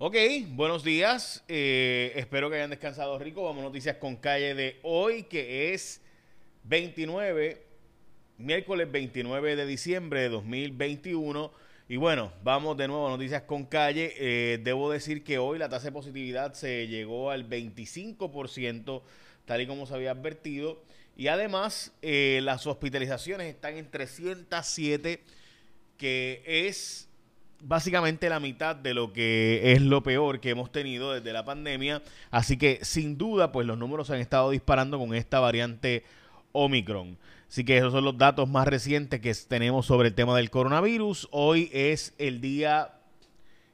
Ok, buenos días. Eh, espero que hayan descansado rico. Vamos a noticias con calle de hoy, que es 29, miércoles 29 de diciembre de 2021. Y bueno, vamos de nuevo a noticias con calle. Eh, debo decir que hoy la tasa de positividad se llegó al 25%, tal y como se había advertido. Y además, eh, las hospitalizaciones están en 307, que es básicamente la mitad de lo que es lo peor que hemos tenido desde la pandemia. Así que sin duda, pues los números han estado disparando con esta variante Omicron. Así que esos son los datos más recientes que tenemos sobre el tema del coronavirus. Hoy es el Día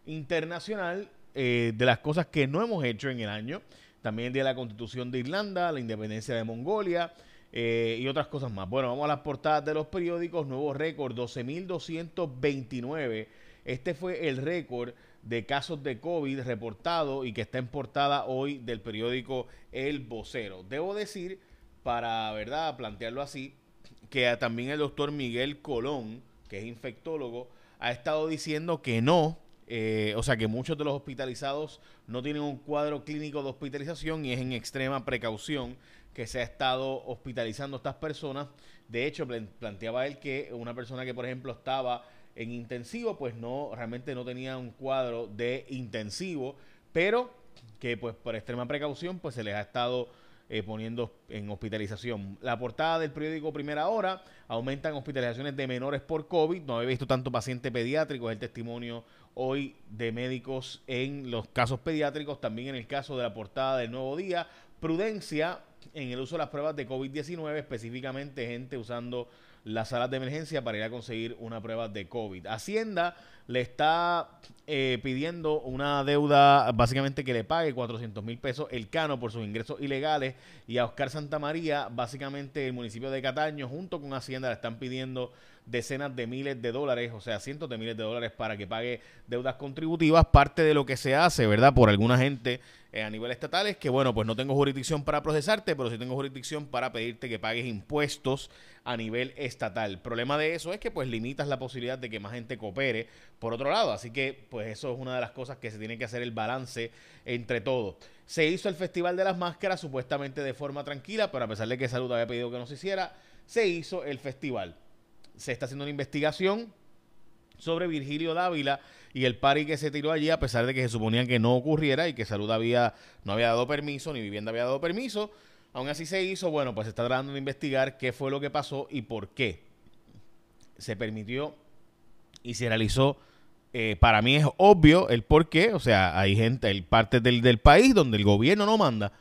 Internacional eh, de las cosas que no hemos hecho en el año. También el Día de la Constitución de Irlanda, la independencia de Mongolia. Eh, y otras cosas más. Bueno, vamos a las portadas de los periódicos. Nuevo récord, 12.229 este fue el récord de casos de COVID reportado y que está en portada hoy del periódico El Vocero. Debo decir, para verdad plantearlo así, que también el doctor Miguel Colón, que es infectólogo, ha estado diciendo que no, eh, o sea que muchos de los hospitalizados no tienen un cuadro clínico de hospitalización y es en extrema precaución que se ha estado hospitalizando a estas personas. De hecho, planteaba él que una persona que, por ejemplo, estaba en intensivo, pues no, realmente no tenía un cuadro de intensivo, pero que pues por extrema precaución, pues se les ha estado eh, poniendo en hospitalización. La portada del periódico Primera Hora aumentan hospitalizaciones de menores por COVID. No había visto tanto paciente pediátrico, es el testimonio hoy de médicos en los casos pediátricos, también en el caso de la portada del Nuevo Día. Prudencia en el uso de las pruebas de COVID-19, específicamente gente usando las salas de emergencia para ir a conseguir una prueba de COVID. Hacienda le está eh, pidiendo una deuda básicamente que le pague 400 mil pesos el Cano por sus ingresos ilegales y a Oscar Santamaría, básicamente el municipio de Cataño junto con Hacienda le están pidiendo decenas de miles de dólares, o sea, cientos de miles de dólares para que pague deudas contributivas. Parte de lo que se hace, ¿verdad? Por alguna gente eh, a nivel estatal es que, bueno, pues no tengo jurisdicción para procesarte, pero sí tengo jurisdicción para pedirte que pagues impuestos a nivel estatal. El problema de eso es que pues limitas la posibilidad de que más gente coopere por otro lado. Así que pues eso es una de las cosas que se tiene que hacer el balance entre todos. Se hizo el Festival de las Máscaras supuestamente de forma tranquila, pero a pesar de que Salud había pedido que no se hiciera, se hizo el festival se está haciendo una investigación sobre Virgilio Dávila y el pari que se tiró allí a pesar de que se suponía que no ocurriera y que Salud había, no había dado permiso, ni Vivienda había dado permiso. Aún así se hizo, bueno, pues se está tratando de investigar qué fue lo que pasó y por qué se permitió y se realizó. Eh, para mí es obvio el por qué, o sea, hay gente, hay partes del, del país donde el gobierno no manda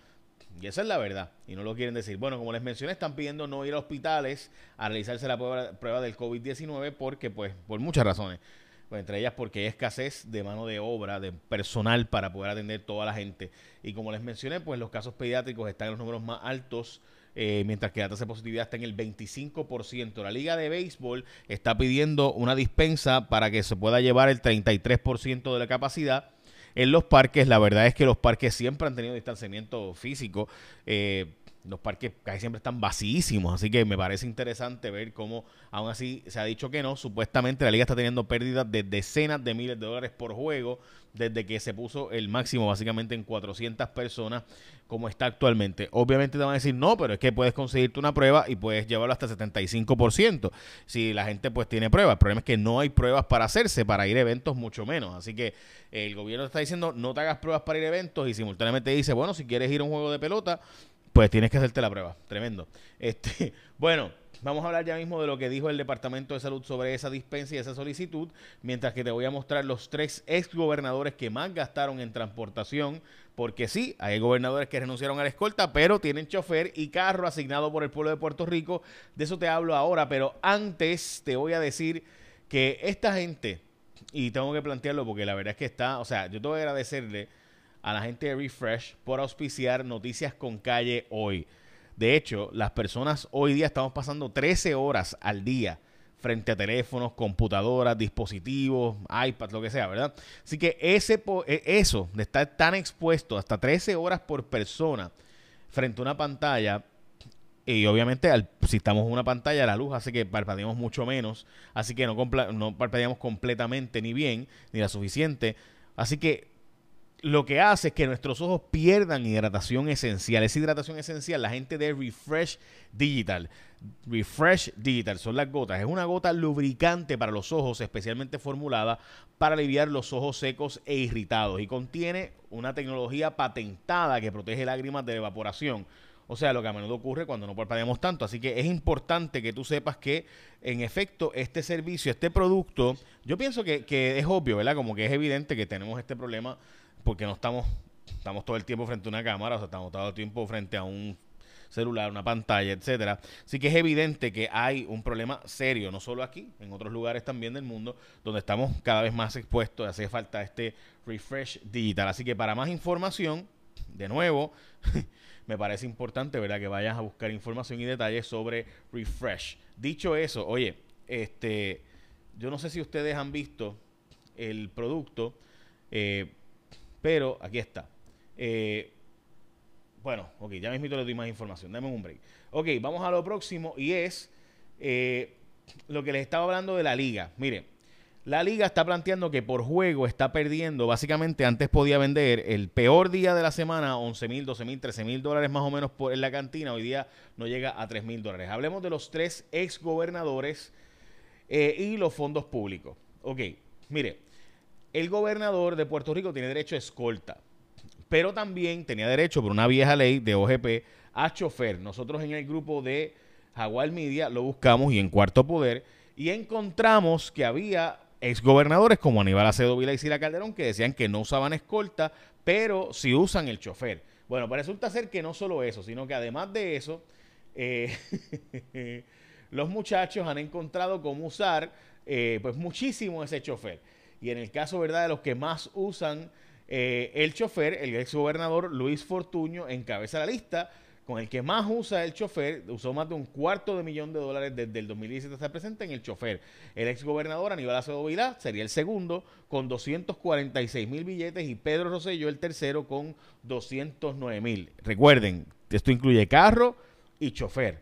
y esa es la verdad. Y no lo quieren decir. Bueno, como les mencioné, están pidiendo no ir a hospitales a realizarse la prueba, del COVID-19 porque, pues, por muchas razones. Pues, entre ellas porque hay escasez de mano de obra, de personal para poder atender toda la gente. Y como les mencioné, pues los casos pediátricos están en los números más altos. Eh, mientras que la tasa de positividad está en el 25%. La Liga de Béisbol está pidiendo una dispensa para que se pueda llevar el 33% de la capacidad en los parques. La verdad es que los parques siempre han tenido distanciamiento físico. Eh, los parques casi siempre están vacísimos, así que me parece interesante ver cómo aún así se ha dicho que no. Supuestamente la liga está teniendo pérdidas de decenas de miles de dólares por juego desde que se puso el máximo básicamente en 400 personas como está actualmente. Obviamente te van a decir, no, pero es que puedes conseguirte una prueba y puedes llevarlo hasta 75%. Si la gente pues tiene pruebas. El problema es que no hay pruebas para hacerse, para ir a eventos mucho menos. Así que el gobierno está diciendo, no te hagas pruebas para ir a eventos y simultáneamente dice, bueno, si quieres ir a un juego de pelota, pues tienes que hacerte la prueba. Tremendo. Este, bueno, vamos a hablar ya mismo de lo que dijo el Departamento de Salud sobre esa dispensa y esa solicitud, mientras que te voy a mostrar los tres ex gobernadores que más gastaron en transportación, porque sí, hay gobernadores que renunciaron a la escolta, pero tienen chofer y carro asignado por el pueblo de Puerto Rico. De eso te hablo ahora, pero antes te voy a decir que esta gente, y tengo que plantearlo porque la verdad es que está, o sea, yo te voy a agradecerle a la gente de Refresh por auspiciar Noticias con Calle hoy. De hecho, las personas hoy día estamos pasando 13 horas al día frente a teléfonos, computadoras, dispositivos, iPad, lo que sea, ¿verdad? Así que ese, e, eso de estar tan expuesto hasta 13 horas por persona frente a una pantalla, y obviamente si estamos en una pantalla, la luz hace que parpadeemos mucho menos, así que no, no parpadeamos completamente ni bien, ni la suficiente. Así que lo que hace es que nuestros ojos pierdan hidratación esencial. Esa hidratación esencial, la gente de Refresh Digital. Refresh Digital son las gotas. Es una gota lubricante para los ojos, especialmente formulada para aliviar los ojos secos e irritados. Y contiene una tecnología patentada que protege lágrimas de evaporación. O sea, lo que a menudo ocurre cuando no parpadeamos tanto. Así que es importante que tú sepas que, en efecto, este servicio, este producto, yo pienso que, que es obvio, ¿verdad? Como que es evidente que tenemos este problema porque no estamos, estamos todo el tiempo frente a una cámara, o sea, estamos todo el tiempo frente a un celular, una pantalla, etcétera. Así que es evidente que hay un problema serio, no solo aquí, en otros lugares también del mundo, donde estamos cada vez más expuestos, hace falta este refresh digital. Así que para más información, de nuevo, me parece importante, ¿verdad?, que vayas a buscar información y detalles sobre refresh. Dicho eso, oye, este, yo no sé si ustedes han visto el producto. Eh, pero aquí está. Eh, bueno, ok, ya mismo le doy más información. Dame un break. Ok, vamos a lo próximo y es eh, lo que les estaba hablando de la liga. Mire, la liga está planteando que por juego está perdiendo. Básicamente, antes podía vender el peor día de la semana 11 mil, 12 mil, 13 mil dólares más o menos por, en la cantina. Hoy día no llega a 3 mil dólares. Hablemos de los tres ex gobernadores eh, y los fondos públicos. Ok, mire el gobernador de Puerto Rico tiene derecho a escolta, pero también tenía derecho por una vieja ley de OGP a chofer. Nosotros en el grupo de Jaguar Media lo buscamos y en Cuarto Poder y encontramos que había exgobernadores como Aníbal Acedo Vila y Sila Calderón que decían que no usaban escolta, pero sí usan el chofer. Bueno, pues resulta ser que no solo eso, sino que además de eso, eh, los muchachos han encontrado cómo usar eh, pues muchísimo ese chofer. Y en el caso, ¿verdad?, de los que más usan eh, el chofer, el ex gobernador Luis Fortuño encabeza la lista con el que más usa el chofer, usó más de un cuarto de millón de dólares desde el 2017 hasta presente en el chofer. El ex gobernador Aníbal Acevedo Vilá sería el segundo con 246 mil billetes y Pedro Rosselló el tercero con 209 mil. Recuerden, esto incluye carro y chofer.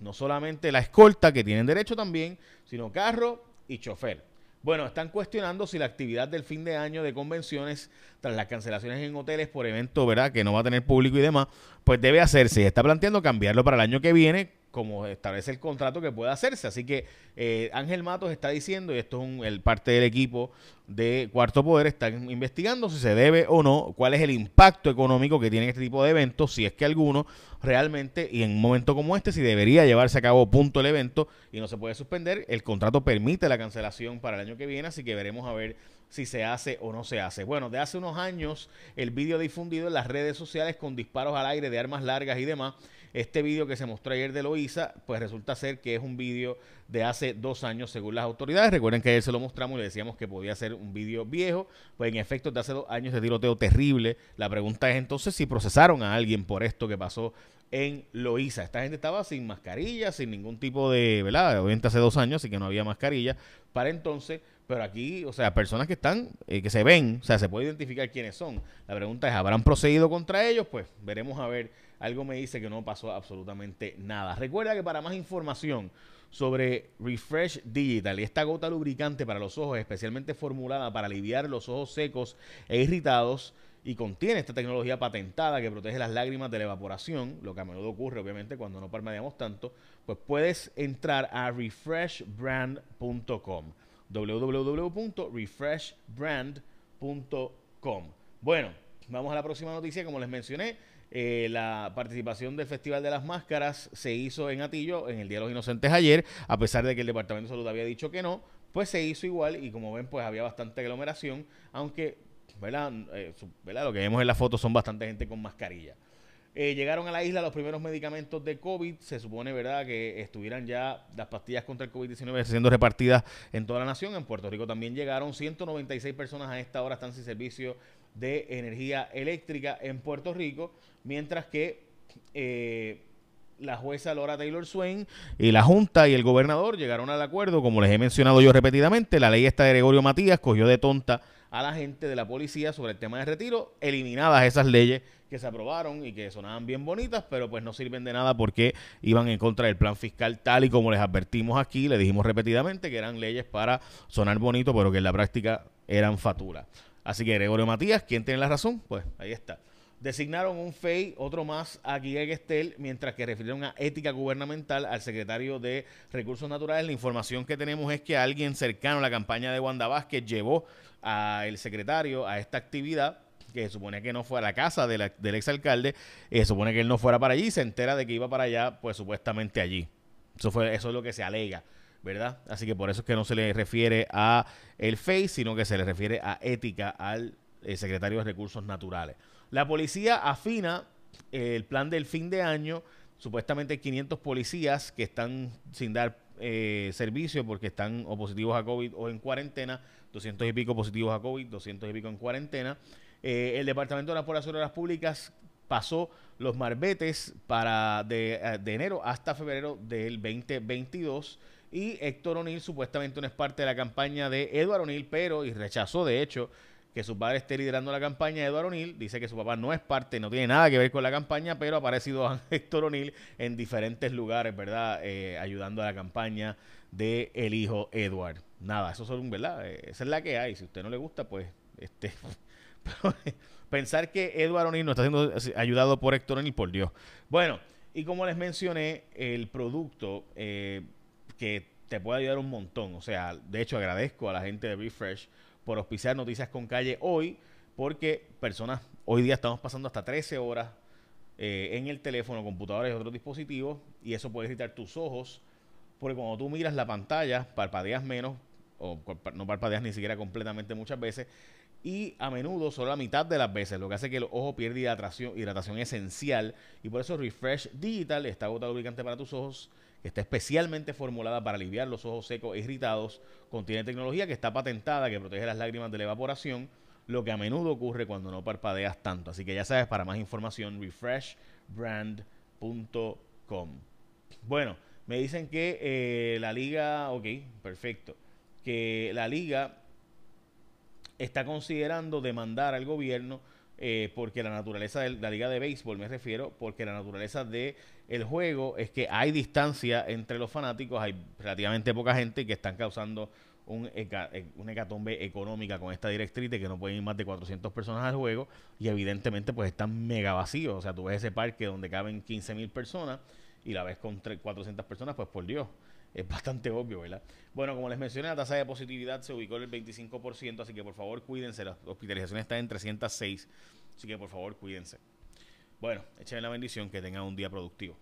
No solamente la escolta que tienen derecho también, sino carro y chofer. Bueno, están cuestionando si la actividad del fin de año de convenciones, tras las cancelaciones en hoteles por evento, ¿verdad? Que no va a tener público y demás, pues debe hacerse. Está planteando cambiarlo para el año que viene, como establece el contrato que pueda hacerse. Así que eh, Ángel Matos está diciendo, y esto es un, el parte del equipo de Cuarto Poder, están investigando si se debe o no, cuál es el impacto económico que tiene este tipo de eventos, si es que alguno realmente, y en un momento como este, si debería llevarse a cabo punto el evento y no se puede suspender, el contrato permite la cancelación para el año que viene, así que veremos a ver si se hace o no se hace. Bueno, de hace unos años, el vídeo difundido en las redes sociales con disparos al aire de armas largas y demás, este vídeo que se mostró ayer de Loíza, pues resulta ser que es un vídeo de hace dos años según las autoridades. Recuerden que ayer se lo mostramos y le decíamos que podía ser un vídeo viejo, pues en efecto de hace dos años de tiroteo terrible. La pregunta es entonces si procesaron a alguien por esto que pasó en Loíza. Esta gente estaba sin mascarilla, sin ningún tipo de, ¿verdad? Obviamente hace dos años, así que no había mascarilla. Para entonces, pero aquí, o sea, personas que están, eh, que se ven, o sea, se puede identificar quiénes son. La pregunta es, ¿habrán procedido contra ellos? Pues veremos a ver. Algo me dice que no pasó absolutamente nada. Recuerda que para más información sobre Refresh Digital esta gota lubricante para los ojos, especialmente formulada para aliviar los ojos secos e irritados, y contiene esta tecnología patentada que protege las lágrimas de la evaporación, lo que a menudo ocurre obviamente cuando no parpadeamos tanto, pues puedes entrar a refreshbrand.com www.refreshbrand.com Bueno, vamos a la próxima noticia, como les mencioné, eh, la participación del Festival de las Máscaras se hizo en Atillo en el Día de los Inocentes ayer, a pesar de que el Departamento de Salud había dicho que no, pues se hizo igual y como ven pues había bastante aglomeración, aunque eh, ¿verdad? Lo que vemos en la foto son bastante gente con mascarilla. Eh, llegaron a la isla los primeros medicamentos de COVID. Se supone, ¿verdad?, que estuvieran ya las pastillas contra el COVID-19 siendo repartidas en toda la nación. En Puerto Rico también llegaron 196 personas a esta hora están sin servicio de energía eléctrica en Puerto Rico, mientras que eh, la jueza Laura Taylor Swain y la Junta y el gobernador llegaron al acuerdo, como les he mencionado yo repetidamente, la ley esta de Gregorio Matías cogió de tonta a la gente de la policía sobre el tema de retiro, eliminadas esas leyes que se aprobaron y que sonaban bien bonitas, pero pues no sirven de nada porque iban en contra del plan fiscal tal y como les advertimos aquí, le dijimos repetidamente que eran leyes para sonar bonito, pero que en la práctica eran fatura. Así que Gregorio Matías, ¿quién tiene la razón? Pues ahí está. Designaron un FEI, otro más, a Guillermo Estel, mientras que refirieron a ética gubernamental al secretario de Recursos Naturales. La información que tenemos es que alguien cercano a la campaña de Wanda Vázquez llevó al secretario a esta actividad que supone que no fue a la casa del exalcalde, eh, supone que él no fuera para allí, se entera de que iba para allá, pues supuestamente allí. Eso, fue, eso es lo que se alega, ¿verdad? Así que por eso es que no se le refiere a el FEI, sino que se le refiere a ética al eh, secretario de Recursos Naturales. La policía afina el plan del fin de año. Supuestamente hay 500 policías que están sin dar eh, servicio porque están o positivos a COVID o en cuarentena. 200 y pico positivos a COVID, 200 y pico en cuarentena. Eh, el Departamento de las Poblaciones Públicas pasó los marbetes para de, de, enero hasta febrero del 2022 y Héctor O'Neill supuestamente no es parte de la campaña de Eduardo O'Neill, pero y rechazó de hecho que su padre esté liderando la campaña de Eduardo O'Neill. Dice que su papá no es parte, no tiene nada que ver con la campaña, pero ha aparecido Héctor O'Neill en diferentes lugares, ¿verdad? Eh, ayudando a la campaña de el hijo Edward. Nada, eso es ¿verdad? Eh, esa es la que hay. Si a usted no le gusta, pues, este, pensar que Edward O'Neill no está siendo ayudado por Héctor O'Neill, por Dios. Bueno, y como les mencioné, el producto eh, que te puede ayudar un montón. O sea, de hecho agradezco a la gente de Refresh por auspiciar Noticias con Calle hoy, porque personas, hoy día estamos pasando hasta 13 horas eh, en el teléfono, computadores y otros dispositivos, y eso puede irritar tus ojos, porque cuando tú miras la pantalla, parpadeas menos, o no parpadeas ni siquiera completamente muchas veces, y a menudo solo la mitad de las veces, lo que hace que el ojo pierda hidratación, hidratación esencial, y por eso Refresh Digital, esta gota lubricante para tus ojos, está especialmente formulada para aliviar los ojos secos e irritados, contiene tecnología que está patentada, que protege las lágrimas de la evaporación, lo que a menudo ocurre cuando no parpadeas tanto. Así que ya sabes, para más información, refreshbrand.com. Bueno, me dicen que eh, la liga, ok, perfecto, que la liga está considerando demandar al gobierno eh, porque la naturaleza de la liga de béisbol, me refiero, porque la naturaleza de el juego es que hay distancia entre los fanáticos, hay relativamente poca gente que están causando un eh, una hecatombe económica con esta directriz de que no pueden ir más de 400 personas al juego y evidentemente pues están mega vacíos, o sea, tú ves ese parque donde caben 15 mil personas y la ves con 400 personas, pues por Dios, es bastante obvio, ¿verdad? Bueno, como les mencioné, la tasa de positividad se ubicó en el 25%, así que por favor cuídense, las hospitalizaciones están en 306, así que por favor cuídense. Bueno, echen la bendición, que tengan un día productivo.